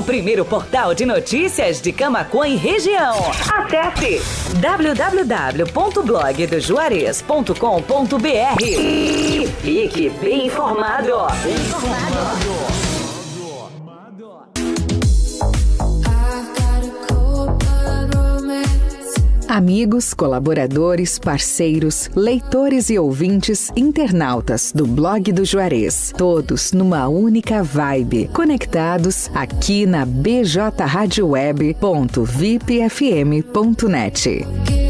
o primeiro portal de notícias de Camacuã e região. Acesse www.blogdojuarez.com.br e fique bem informado. Bem informado. Amigos, colaboradores, parceiros, leitores e ouvintes, internautas do blog do Juarez, todos numa única vibe, conectados aqui na bjradioweb.vipfm.net.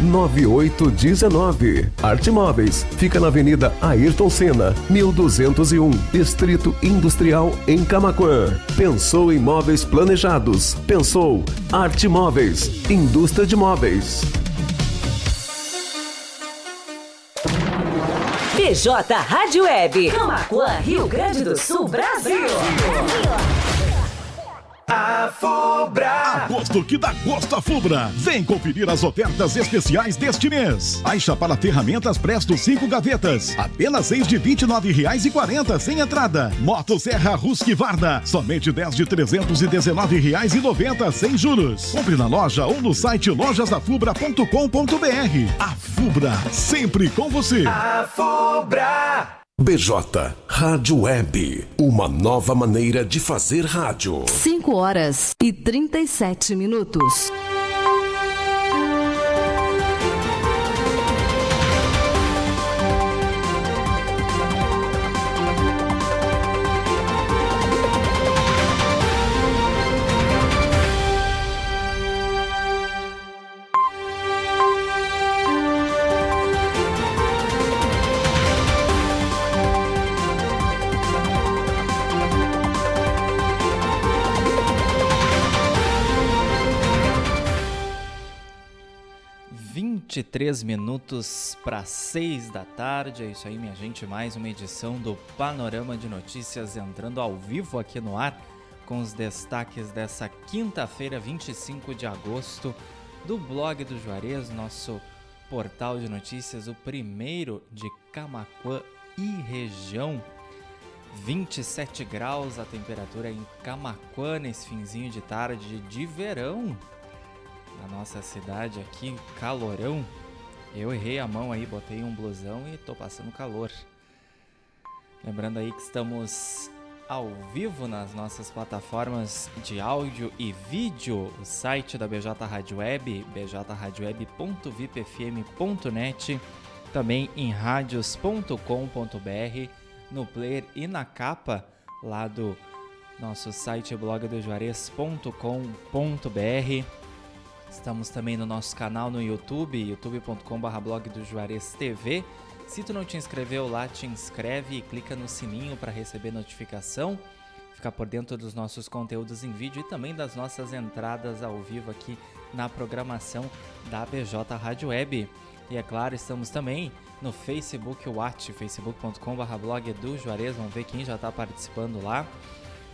9819. Arte Móveis fica na Avenida Ayrton Senna, 1201, Distrito Industrial em Camaquã. Pensou em móveis planejados? Pensou Arte Móveis, indústria de móveis. BJ Rádio Web, Camaquã, Rio Grande do Sul, Brasil. Brasil. A Fubra. Agosto que dá gosto a Fubra. Vem conferir as ofertas especiais deste mês. Aixa para ferramentas Presto 5 gavetas. Apenas 6 de R$ 29,40 sem entrada. Moto Serra Husqvarna. Somente 10 de R$ 319,90 sem juros. Compre na loja ou no site lojasafubra.com.br. A Fubra, sempre com você. A Fubra. BJ Rádio Web, uma nova maneira de fazer rádio. 5 horas e 37 minutos. 23 minutos para 6 da tarde. É isso aí, minha gente. Mais uma edição do Panorama de Notícias entrando ao vivo aqui no ar com os destaques dessa quinta-feira, 25 de agosto, do blog do Juarez, nosso portal de notícias, o primeiro de Camaquã e região. 27 graus a temperatura em Camaquã nesse finzinho de tarde de verão na nossa cidade aqui, calorão. Eu errei a mão aí, botei um blusão e tô passando calor. Lembrando aí que estamos ao vivo nas nossas plataformas de áudio e vídeo, o site da BJ Rádio Web, bjradioweb.vipfm.net, também em radios.com.br, no player e na capa lá do nosso site blogdojuarez.com.br Estamos também no nosso canal no YouTube, youtube.com.br blog do Juarez TV. Se tu não te inscreveu lá, te inscreve e clica no sininho para receber notificação, ficar por dentro dos nossos conteúdos em vídeo e também das nossas entradas ao vivo aqui na programação da BJ Rádio Web. E é claro, estamos também no Facebook Watch, facebook.com.br blog do Juarez. Vamos ver quem já está participando lá.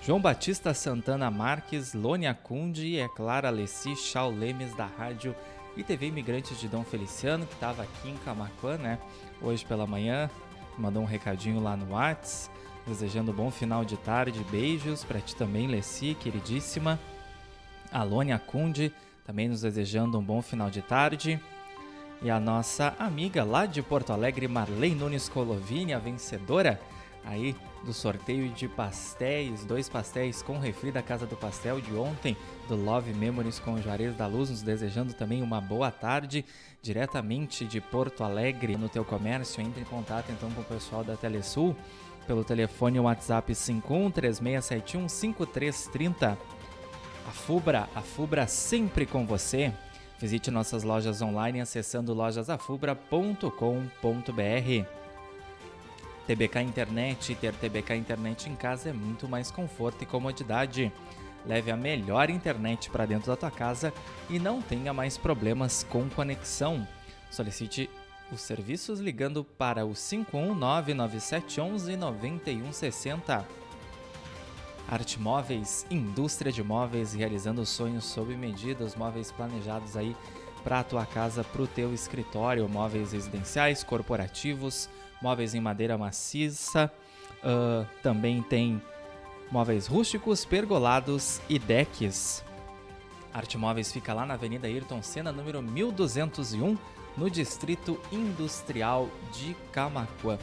João Batista Santana Marques, Lônia Cunde e, é claro, Alessi Chau Lemes da Rádio e TV Imigrantes de Dom Feliciano, que estava aqui em Camacuã, né? Hoje pela manhã, mandou um recadinho lá no Whats, desejando um bom final de tarde, beijos para ti também, Lessi, queridíssima. A Lônia Cunde, também nos desejando um bom final de tarde. E a nossa amiga lá de Porto Alegre, Marlene Nunes Colovini, a vencedora aí do sorteio de pastéis, dois pastéis com refri da Casa do Pastel de ontem, do Love Memories com o Juarez da Luz, nos desejando também uma boa tarde, diretamente de Porto Alegre, no teu comércio. Entre em contato então com o pessoal da Telesul pelo telefone WhatsApp 5136715330. A Fubra, a Fubra sempre com você. Visite nossas lojas online acessando lojasafubra.com.br. TBK Internet. Ter TBK Internet em casa é muito mais conforto e comodidade. Leve a melhor internet para dentro da tua casa e não tenha mais problemas com conexão. Solicite os serviços ligando para o 51997119160. Arte Móveis, indústria de móveis, realizando sonhos sob medida, os móveis planejados aí para a tua casa, para o teu escritório, móveis residenciais, corporativos, móveis em madeira maciça, uh, também tem móveis rústicos, pergolados e decks. Arte Móveis fica lá na Avenida Ayrton Senna, número 1201, no Distrito Industrial de Camacuã.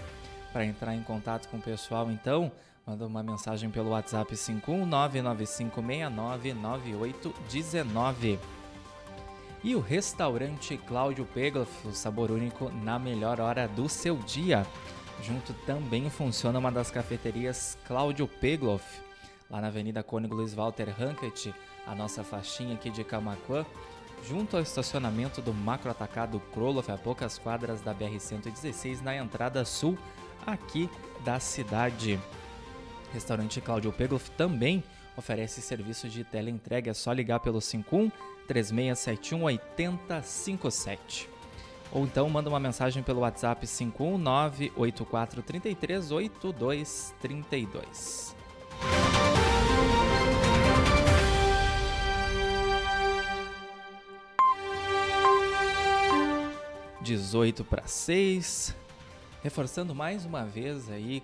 Para entrar em contato com o pessoal, então, manda uma mensagem pelo WhatsApp 51995699819. E o restaurante Cláudio Pegloff, o sabor único na melhor hora do seu dia. Junto também funciona uma das cafeterias Cláudio Pegloff, lá na Avenida Cônigo Luiz Walter Rankett, a nossa faixinha aqui de Camacuã, junto ao estacionamento do Macro Atacado Kroloff, a poucas quadras da BR-116, na entrada sul aqui da cidade. Restaurante Cláudio Pegloff também oferece serviço de teleentrega, é só ligar pelo 51 3671 8057. Ou então manda uma mensagem pelo WhatsApp 519 8433 8232. 18 para 6. Reforçando mais uma vez aí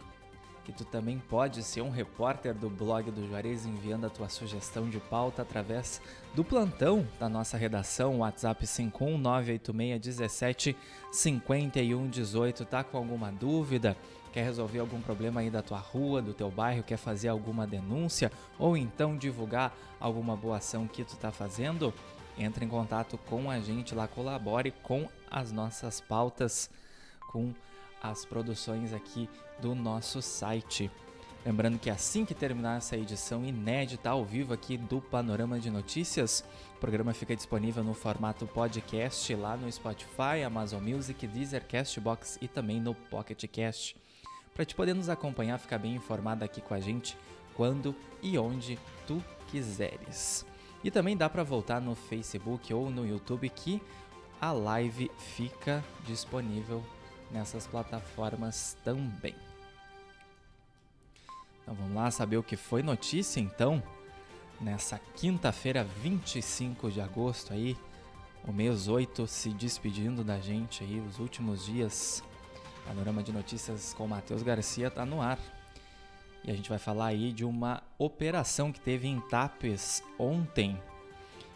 que tu também pode ser um repórter do blog do Juarez enviando a tua sugestão de pauta através do plantão da nossa redação, WhatsApp 51986175118. Tá com alguma dúvida? Quer resolver algum problema aí da tua rua, do teu bairro, quer fazer alguma denúncia ou então divulgar alguma boa ação que tu tá fazendo? Entre em contato com a gente lá, colabore com as nossas pautas, com as produções aqui do nosso site. Lembrando que assim que terminar essa edição inédita ao vivo aqui do Panorama de Notícias, o programa fica disponível no formato podcast lá no Spotify, Amazon Music, Deezer, Castbox e também no Pocket Cast. Para te poder nos acompanhar, ficar bem informado aqui com a gente quando e onde tu quiseres. E também dá para voltar no Facebook ou no YouTube que a live fica disponível nessas plataformas também. Então vamos lá saber o que foi notícia então nessa quinta-feira, 25 de agosto aí, o mês 8 se despedindo da gente aí, os últimos dias. Panorama de notícias com Matheus Garcia tá no ar. E a gente vai falar aí de uma operação que teve em Tapes ontem,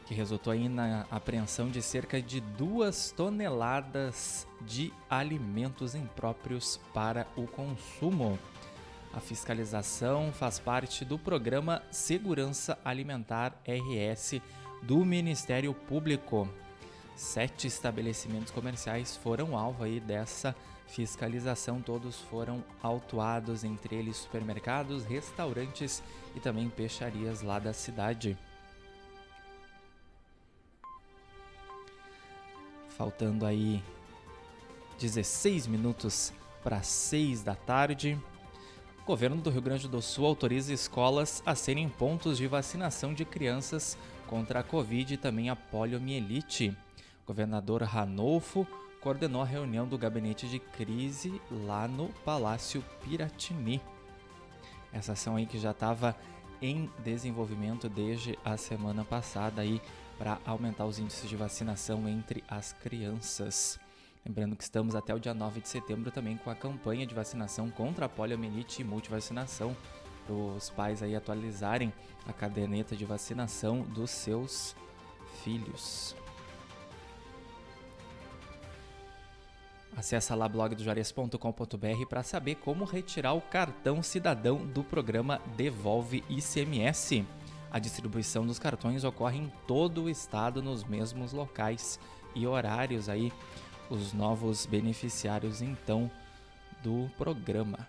que resultou aí na apreensão de cerca de duas toneladas de alimentos impróprios para o consumo. A fiscalização faz parte do programa Segurança Alimentar RS do Ministério Público. Sete estabelecimentos comerciais foram alvo aí dessa fiscalização, todos foram autuados, entre eles supermercados, restaurantes e também peixarias lá da cidade. Faltando aí 16 minutos para 6 da tarde. O governo do Rio Grande do Sul autoriza escolas a serem pontos de vacinação de crianças contra a Covid e também a poliomielite. O governador Ranolfo coordenou a reunião do gabinete de crise lá no Palácio Piratini. Essa ação aí que já estava em desenvolvimento desde a semana passada aí para aumentar os índices de vacinação entre as crianças. Lembrando que estamos até o dia 9 de setembro também com a campanha de vacinação contra a poliomielite e multivacinação para os pais aí atualizarem a caderneta de vacinação dos seus filhos. Acesse lá blogdojuarez.com.br para saber como retirar o cartão cidadão do programa Devolve ICMS. A distribuição dos cartões ocorre em todo o estado nos mesmos locais e horários aí os novos beneficiários então do programa.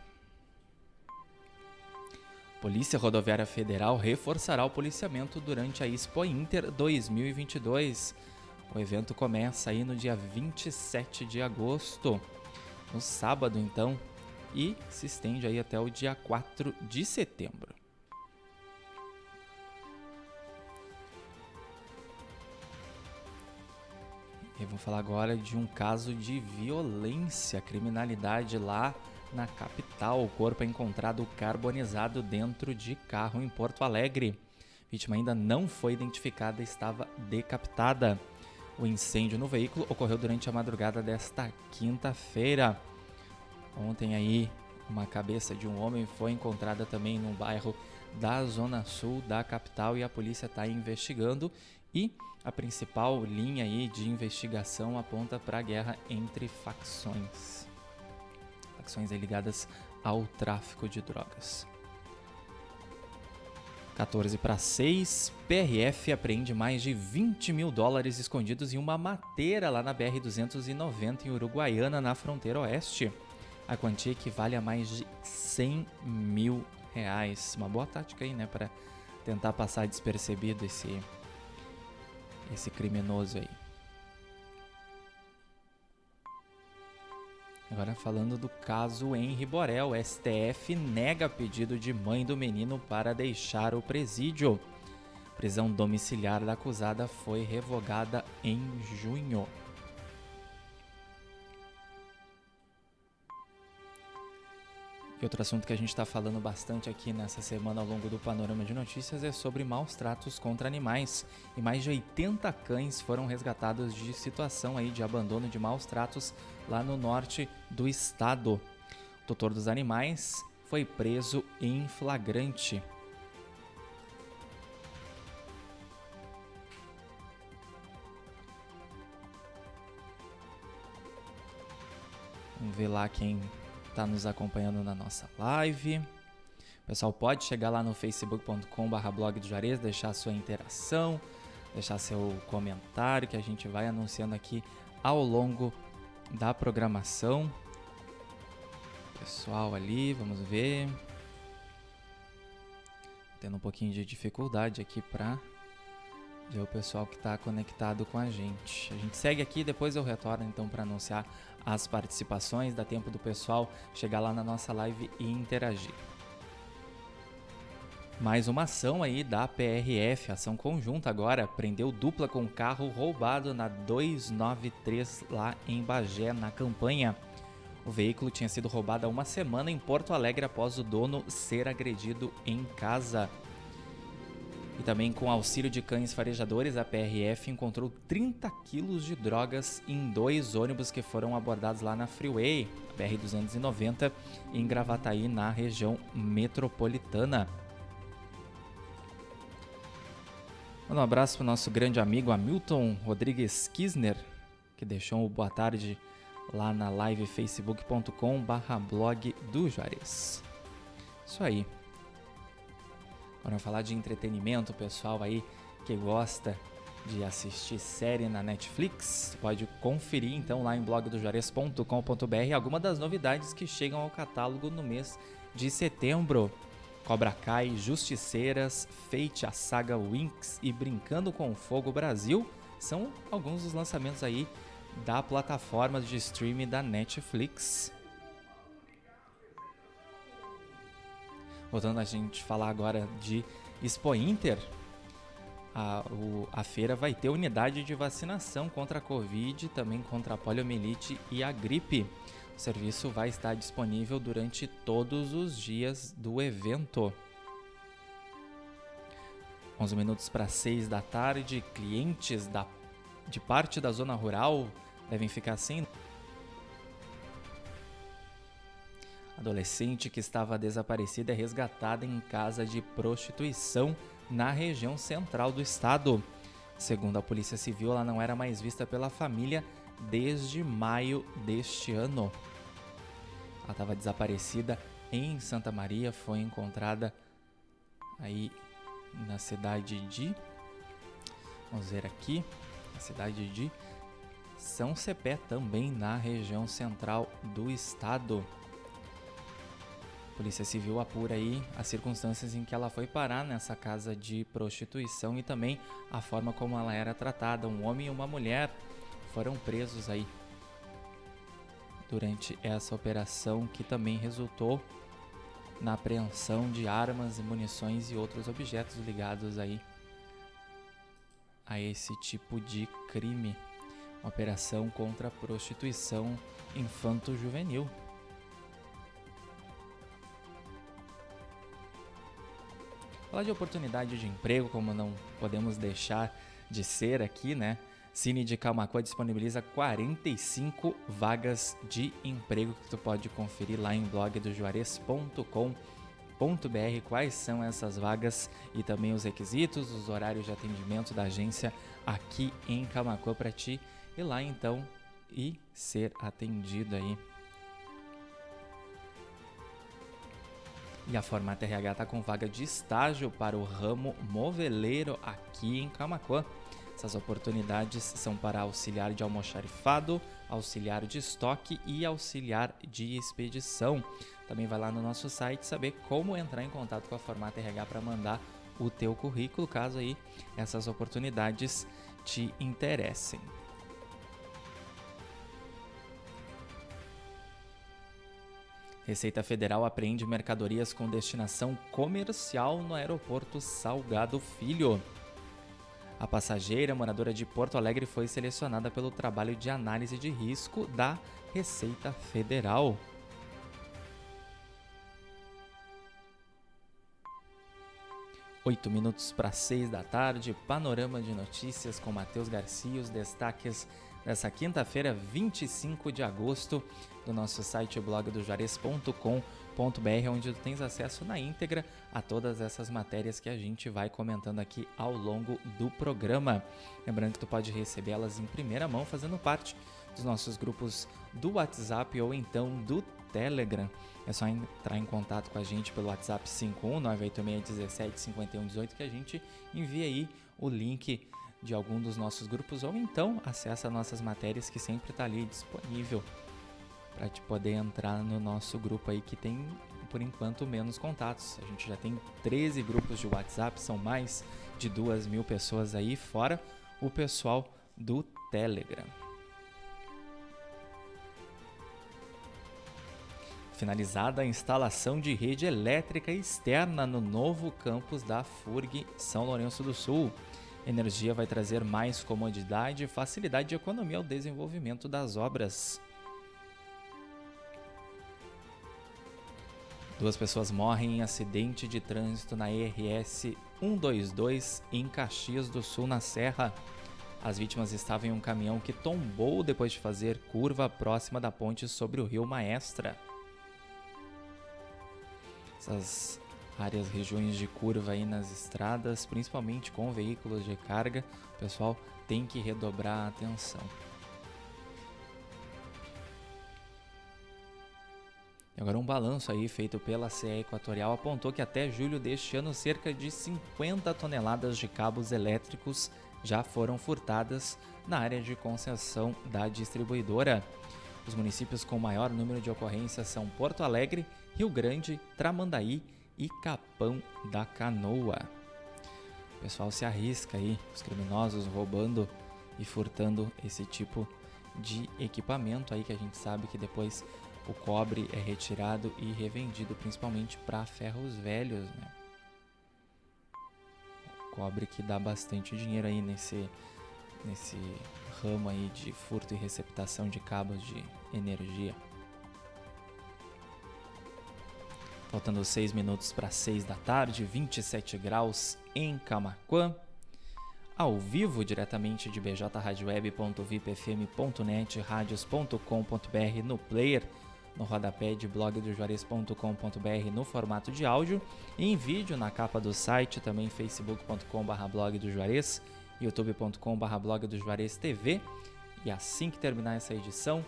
Polícia Rodoviária Federal reforçará o policiamento durante a Expo Inter 2022. O evento começa aí no dia 27 de agosto, no sábado então, e se estende aí até o dia 4 de setembro. Eu vou falar agora de um caso de violência, criminalidade lá na capital. O corpo é encontrado carbonizado dentro de carro em Porto Alegre. A vítima ainda não foi identificada, estava decapitada. O incêndio no veículo ocorreu durante a madrugada desta quinta-feira. Ontem aí, uma cabeça de um homem foi encontrada também no bairro da zona sul da capital e a polícia está investigando e a principal linha aí de investigação aponta para a guerra entre facções. Facções ligadas ao tráfico de drogas. 14 para 6, PRF apreende mais de 20 mil dólares escondidos em uma mateira lá na BR-290 em Uruguaiana, na fronteira oeste. A quantia equivale a mais de 100 mil reais. Uma boa tática aí, né, para tentar passar despercebido esse esse criminoso aí. Agora falando do caso Henri Borel, STF nega pedido de mãe do menino para deixar o presídio. Prisão domiciliar da acusada foi revogada em junho. E outro assunto que a gente está falando bastante aqui nessa semana ao longo do panorama de notícias é sobre maus tratos contra animais. E mais de 80 cães foram resgatados de situação aí de abandono de maus tratos lá no norte do estado. O tutor dos animais foi preso em flagrante. Vamos ver lá quem está nos acompanhando na nossa live. Pessoal pode chegar lá no facebook.com.br blog do Juarez, deixar sua interação, deixar seu comentário que a gente vai anunciando aqui ao longo da programação. Pessoal ali, vamos ver. Tendo um pouquinho de dificuldade aqui para ver o pessoal que está conectado com a gente. A gente segue aqui, depois eu retorno então para anunciar as participações, dá tempo do pessoal chegar lá na nossa live e interagir. Mais uma ação aí da PRF, ação conjunta agora, prendeu dupla com carro roubado na 293 lá em Bagé, na campanha. O veículo tinha sido roubado há uma semana em Porto Alegre após o dono ser agredido em casa. E também com auxílio de cães farejadores, a PRF encontrou 30 quilos de drogas em dois ônibus que foram abordados lá na Freeway, BR-290, em Gravataí, na região metropolitana. Manda um abraço para o nosso grande amigo Hamilton Rodrigues Kisner, que deixou um boa tarde lá na live facebook.com barra blog do Juarez. Isso aí. Agora falar de entretenimento, pessoal aí que gosta de assistir série na Netflix, pode conferir então lá em blogdojuarez.com.br algumas das novidades que chegam ao catálogo no mês de setembro. Cobra Kai, Justiceiras, Fate, a saga Winx e Brincando com Fogo Brasil são alguns dos lançamentos aí da plataforma de streaming da Netflix. Voltando a gente falar agora de Expo Inter, a, o, a feira vai ter unidade de vacinação contra a Covid, também contra a poliomielite e a gripe. O serviço vai estar disponível durante todos os dias do evento. 11 minutos para 6 da tarde, clientes da, de parte da zona rural devem ficar sem Adolescente que estava desaparecida é resgatada em casa de prostituição na região central do estado. Segundo a Polícia Civil, ela não era mais vista pela família desde maio deste ano. Ela estava desaparecida em Santa Maria, foi encontrada aí na cidade de. Vamos ver aqui, na cidade de São Cepé, também na região central do estado. Polícia Civil apura aí as circunstâncias em que ela foi parar nessa casa de prostituição e também a forma como ela era tratada. Um homem e uma mulher foram presos aí durante essa operação que também resultou na apreensão de armas e munições e outros objetos ligados aí a esse tipo de crime. operação contra a prostituição infanto-juvenil. Falar de oportunidade de emprego, como não podemos deixar de ser aqui, né? Cine de Camacuã disponibiliza 45 vagas de emprego que tu pode conferir lá em blogdojuarez.com.br quais são essas vagas e também os requisitos, os horários de atendimento da agência aqui em Camacuã para ti ir lá então e ser atendido aí E a Formata RH está com vaga de estágio para o ramo moveleiro aqui em Camacuã. Essas oportunidades são para auxiliar de almoxarifado, auxiliar de estoque e auxiliar de expedição. Também vai lá no nosso site saber como entrar em contato com a Formata RH para mandar o teu currículo, caso aí essas oportunidades te interessem. Receita Federal apreende mercadorias com destinação comercial no aeroporto Salgado Filho. A passageira moradora de Porto Alegre foi selecionada pelo trabalho de análise de risco da Receita Federal. Oito minutos para seis da tarde, panorama de notícias com Matheus Garcia, os destaques dessa quinta-feira, 25 de agosto, do nosso site blogdojuarez.com.br, onde tu tens acesso na íntegra a todas essas matérias que a gente vai comentando aqui ao longo do programa. Lembrando que tu pode recebê-las em primeira mão fazendo parte dos nossos grupos do WhatsApp ou então do Telegram. É só entrar em contato com a gente pelo WhatsApp 51986175118 que a gente envia aí o link de algum dos nossos grupos ou então acessa nossas matérias que sempre está ali disponível para te poder entrar no nosso grupo aí que tem por enquanto menos contatos. A gente já tem 13 grupos de WhatsApp, são mais de duas mil pessoas aí, fora o pessoal do Telegram. Finalizada a instalação de rede elétrica externa no novo campus da FURG São Lourenço do Sul. Energia vai trazer mais comodidade e facilidade de economia ao desenvolvimento das obras. Duas pessoas morrem em acidente de trânsito na ERS 122 em Caxias do Sul, na Serra. As vítimas estavam em um caminhão que tombou depois de fazer curva próxima da ponte sobre o rio Maestra. Essas áreas, regiões de curva aí nas estradas, principalmente com veículos de carga, o pessoal tem que redobrar a atenção. Agora um balanço aí feito pela CE Equatorial apontou que até julho deste ano cerca de 50 toneladas de cabos elétricos já foram furtadas na área de concessão da distribuidora. Os municípios com maior número de ocorrências são Porto Alegre, Rio Grande, Tramandaí e Capão da Canoa. O pessoal se arrisca aí, os criminosos roubando e furtando esse tipo de equipamento aí que a gente sabe que depois o cobre é retirado e revendido principalmente para ferros velhos, né? O cobre que dá bastante dinheiro aí nesse nesse ramo aí de furto e receptação de cabos de energia. Faltando 6 minutos para 6 da tarde, 27 graus em Camaquã. Ao vivo, diretamente de bjradioweb.vipfm.net, radios.com.br no player, no rodapé de blogdojuarez.com.br no formato de áudio e em vídeo na capa do site, também facebook.com.br blog do youtube.com.br blog do Juarez TV. E assim que terminar essa edição,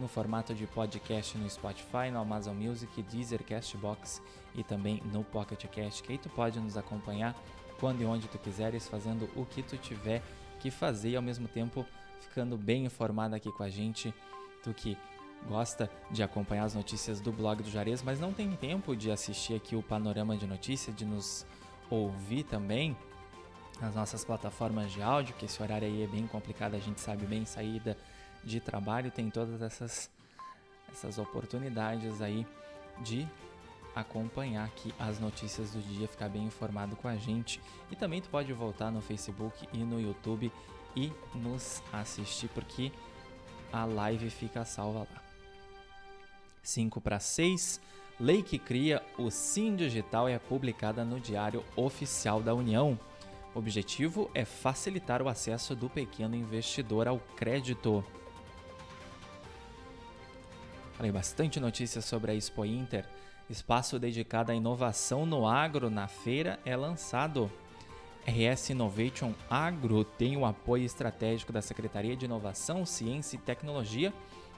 no formato de podcast no Spotify, no Amazon Music, Deezer, Castbox e também no Pocket Cast, que aí tu pode nos acompanhar quando e onde tu quiseres, fazendo o que tu tiver que fazer e ao mesmo tempo ficando bem informado aqui com a gente, tu que gosta de acompanhar as notícias do blog do Jarez, mas não tem tempo de assistir aqui o panorama de notícias, de nos ouvir também nas nossas plataformas de áudio, que esse horário aí é bem complicado, a gente sabe bem, saída de trabalho, tem todas essas, essas oportunidades aí de acompanhar aqui as notícias do dia, ficar bem informado com a gente. E também tu pode voltar no Facebook e no YouTube e nos assistir, porque a live fica salva lá. 5 para 6. Lei que cria o SIM Digital é publicada no Diário Oficial da União. O objetivo é facilitar o acesso do pequeno investidor ao crédito. Falei bastante notícias sobre a Expo Inter. Espaço dedicado à inovação no agro na feira é lançado. RS Innovation Agro tem o apoio estratégico da Secretaria de Inovação, Ciência e Tecnologia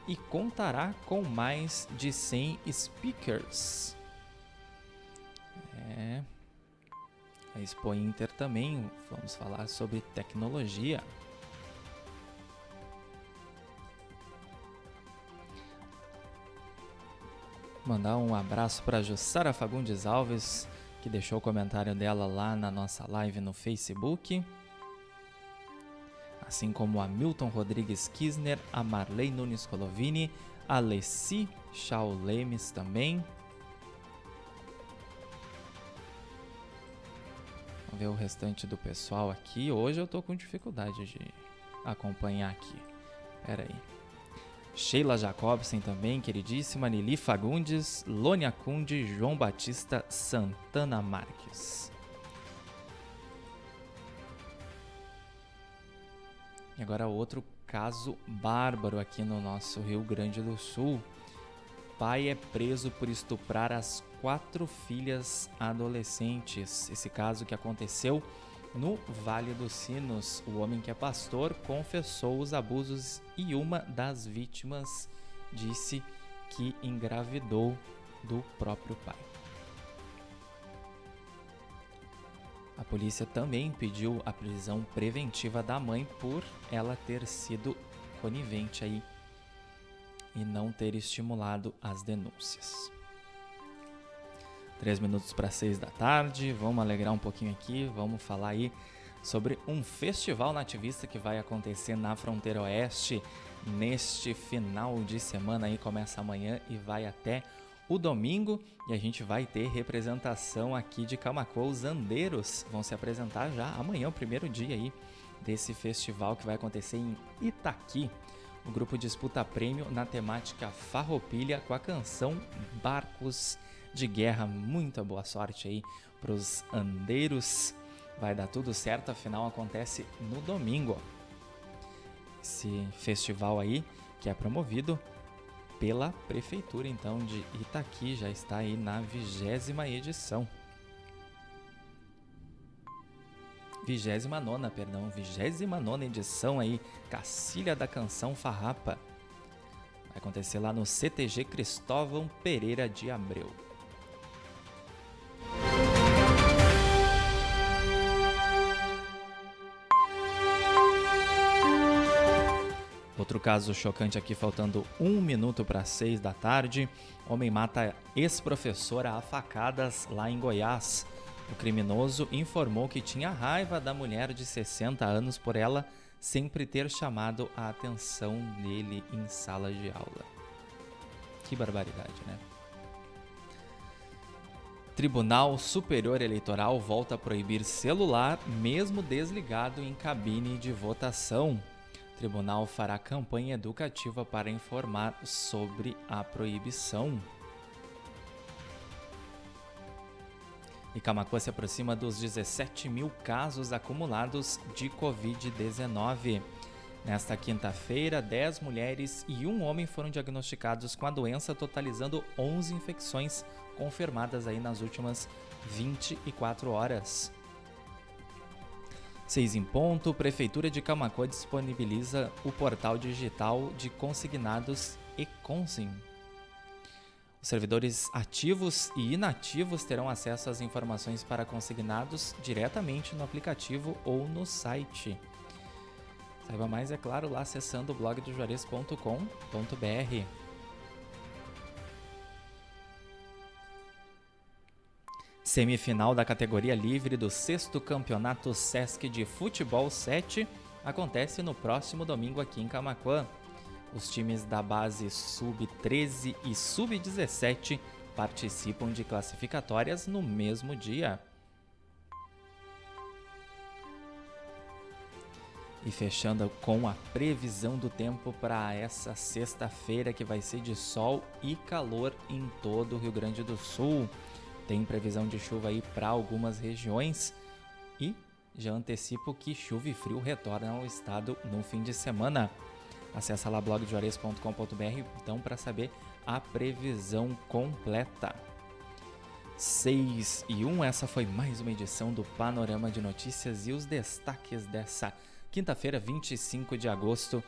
e contará com mais de 100 speakers. É. A Expo Inter também vamos falar sobre tecnologia. Mandar um abraço para Jussara Fagundes Alves, que deixou o comentário dela lá na nossa live no Facebook. Assim como a Milton Rodrigues Kisner, a Marley Nunes Colovini, a Leci Chaulemes também. Vamos ver o restante do pessoal aqui. Hoje eu tô com dificuldade de acompanhar aqui. Pera aí. Sheila Jacobsen também, queridíssima, Nili Fagundes, Lônia Cunde, João Batista Santana Marques. E agora outro caso bárbaro aqui no nosso Rio Grande do Sul. Pai é preso por estuprar as quatro filhas adolescentes. Esse caso que aconteceu no Vale dos Sinos. O homem que é pastor confessou os abusos e uma das vítimas disse que engravidou do próprio pai. A polícia também pediu a prisão preventiva da mãe por ela ter sido conivente aí e não ter estimulado as denúncias. Três minutos para seis da tarde, vamos alegrar um pouquinho aqui, vamos falar aí sobre um festival nativista que vai acontecer na fronteira oeste neste final de semana aí começa amanhã e vai até o domingo e a gente vai ter representação aqui de Camacô. Os andeiros vão se apresentar já amanhã, o primeiro dia aí desse festival que vai acontecer em Itaqui. O grupo disputa prêmio na temática Farroupilha com a canção Barcos de Guerra. Muita boa sorte aí para os andeiros. Vai dar tudo certo, afinal acontece no domingo. Esse festival aí que é promovido pela prefeitura então de Itaqui, já está aí na vigésima edição. Vigésima nona, perdão, vigésima nona edição aí, Cacilha da Canção Farrapa. Vai acontecer lá no CTG Cristóvão Pereira de Abreu. Outro caso chocante aqui, faltando um minuto para seis da tarde. Homem mata ex-professora a facadas lá em Goiás. O criminoso informou que tinha raiva da mulher de 60 anos por ela sempre ter chamado a atenção dele em sala de aula. Que barbaridade, né? Tribunal Superior Eleitoral volta a proibir celular mesmo desligado em cabine de votação tribunal fará campanha educativa para informar sobre a proibição. E Camacuã se aproxima dos 17 mil casos acumulados de Covid-19. Nesta quinta-feira, 10 mulheres e um homem foram diagnosticados com a doença, totalizando 11 infecções confirmadas aí nas últimas 24 horas. 6 em ponto, Prefeitura de Camacuã disponibiliza o portal digital de consignados e Consim. Os servidores ativos e inativos terão acesso às informações para consignados diretamente no aplicativo ou no site. Saiba mais, é claro, lá acessando blogdojuarez.com.br. Semifinal da categoria livre do sexto campeonato Sesc de Futebol 7 acontece no próximo domingo aqui em Camaquã. Os times da base Sub-13 e Sub-17 participam de classificatórias no mesmo dia. E fechando com a previsão do tempo para essa sexta-feira, que vai ser de sol e calor em todo o Rio Grande do Sul. Tem previsão de chuva aí para algumas regiões e já antecipo que chuva e frio retornam ao estado no fim de semana. Acesse lá blogdejuarez.com.br então para saber a previsão completa. 6 e 1, essa foi mais uma edição do Panorama de Notícias e os destaques dessa quinta-feira, 25 de agosto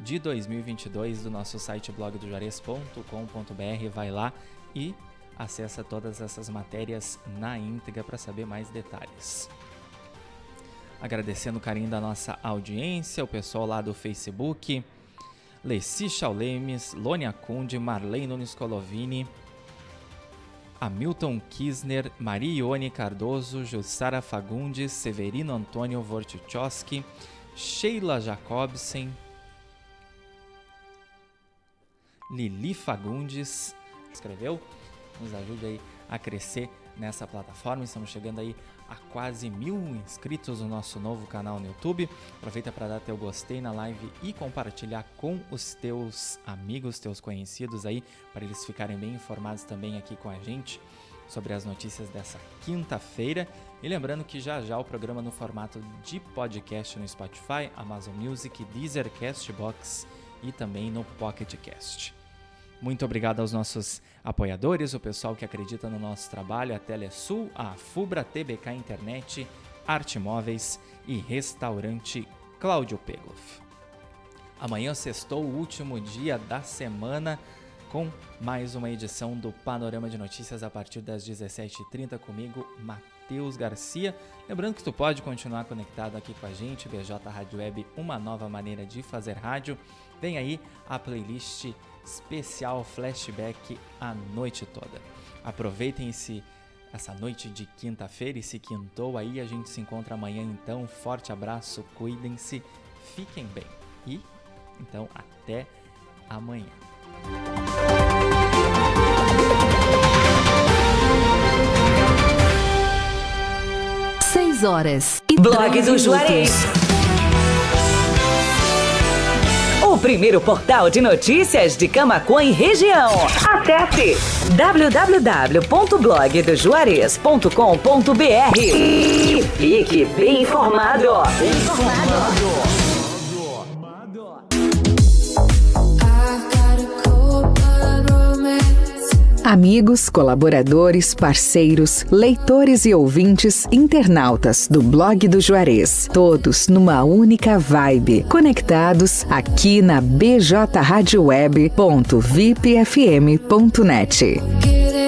de 2022, do nosso site blogdojuarez.com.br. Vai lá e acessa todas essas matérias na íntegra para saber mais detalhes. Agradecendo o carinho da nossa audiência, o pessoal lá do Facebook, Leci Chaulemes, Lônia Conde, Marlene Nunes Colovini, Hamilton Kisner, Marione Cardoso, Jussara Fagundes, Severino Antônio Vortichowski, Sheila Jacobsen, Lili Fagundes, escreveu? Nos ajude aí a crescer nessa plataforma. Estamos chegando aí a quase mil inscritos no nosso novo canal no YouTube. Aproveita para dar teu gostei na live e compartilhar com os teus amigos, teus conhecidos aí, para eles ficarem bem informados também aqui com a gente sobre as notícias dessa quinta-feira. E lembrando que já já o programa no formato de podcast no Spotify, Amazon Music, Deezer, Castbox e também no Pocket Cast. Muito obrigado aos nossos apoiadores, o pessoal que acredita no nosso trabalho, a Telesul, a Fubra, TBK Internet, Arte Móveis e Restaurante Cláudio Pegloff. Amanhã sextou o último dia da semana com mais uma edição do Panorama de Notícias a partir das 17h30 comigo, Matheus Garcia. Lembrando que tu pode continuar conectado aqui com a gente, BJ Rádio Web, uma nova maneira de fazer rádio. Vem aí a playlist especial flashback a noite toda. Aproveitem esse essa noite de quinta-feira, esse quintou aí, a gente se encontra amanhã então. Forte abraço, cuidem-se, fiquem bem. E então até amanhã. Seis horas. E Blog do Juarez. O primeiro portal de notícias de Camacuã e região. Acesse www.blogdojuarez.com.br e fique bem informado. Bem informado. Amigos, colaboradores, parceiros, leitores e ouvintes, internautas do blog do Juarez, todos numa única vibe, conectados aqui na bjradioweb.vipfm.net.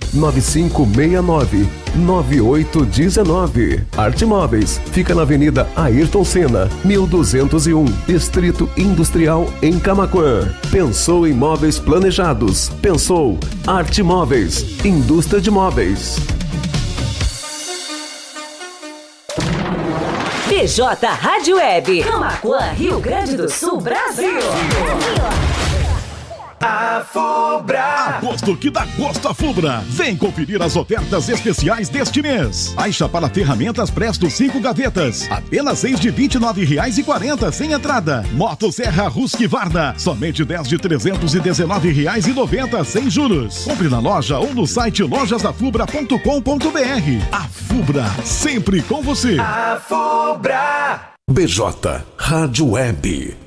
9569 9819. Arte Móveis fica na Avenida Ayrton Senna, 1201, Distrito Industrial em Camaquã. Pensou em móveis planejados? Pensou Arte Móveis, indústria de móveis. PJ Rádio Web, Camaquã, Rio Grande do Sul, Brasil. Brasil. A Fubra. Agosto que dá gosto a Fubra. Vem conferir as ofertas especiais deste mês. Aixa para ferramentas Presto 5 gavetas. Apenas 6 de R$ 29,40 sem entrada. Moto Serra Husqvarna. Somente 10 de R$ 319,90 sem juros. Compre na loja ou no site lojasafubra.com.br. A Fubra, sempre com você. A Fubra. BJ Rádio Web.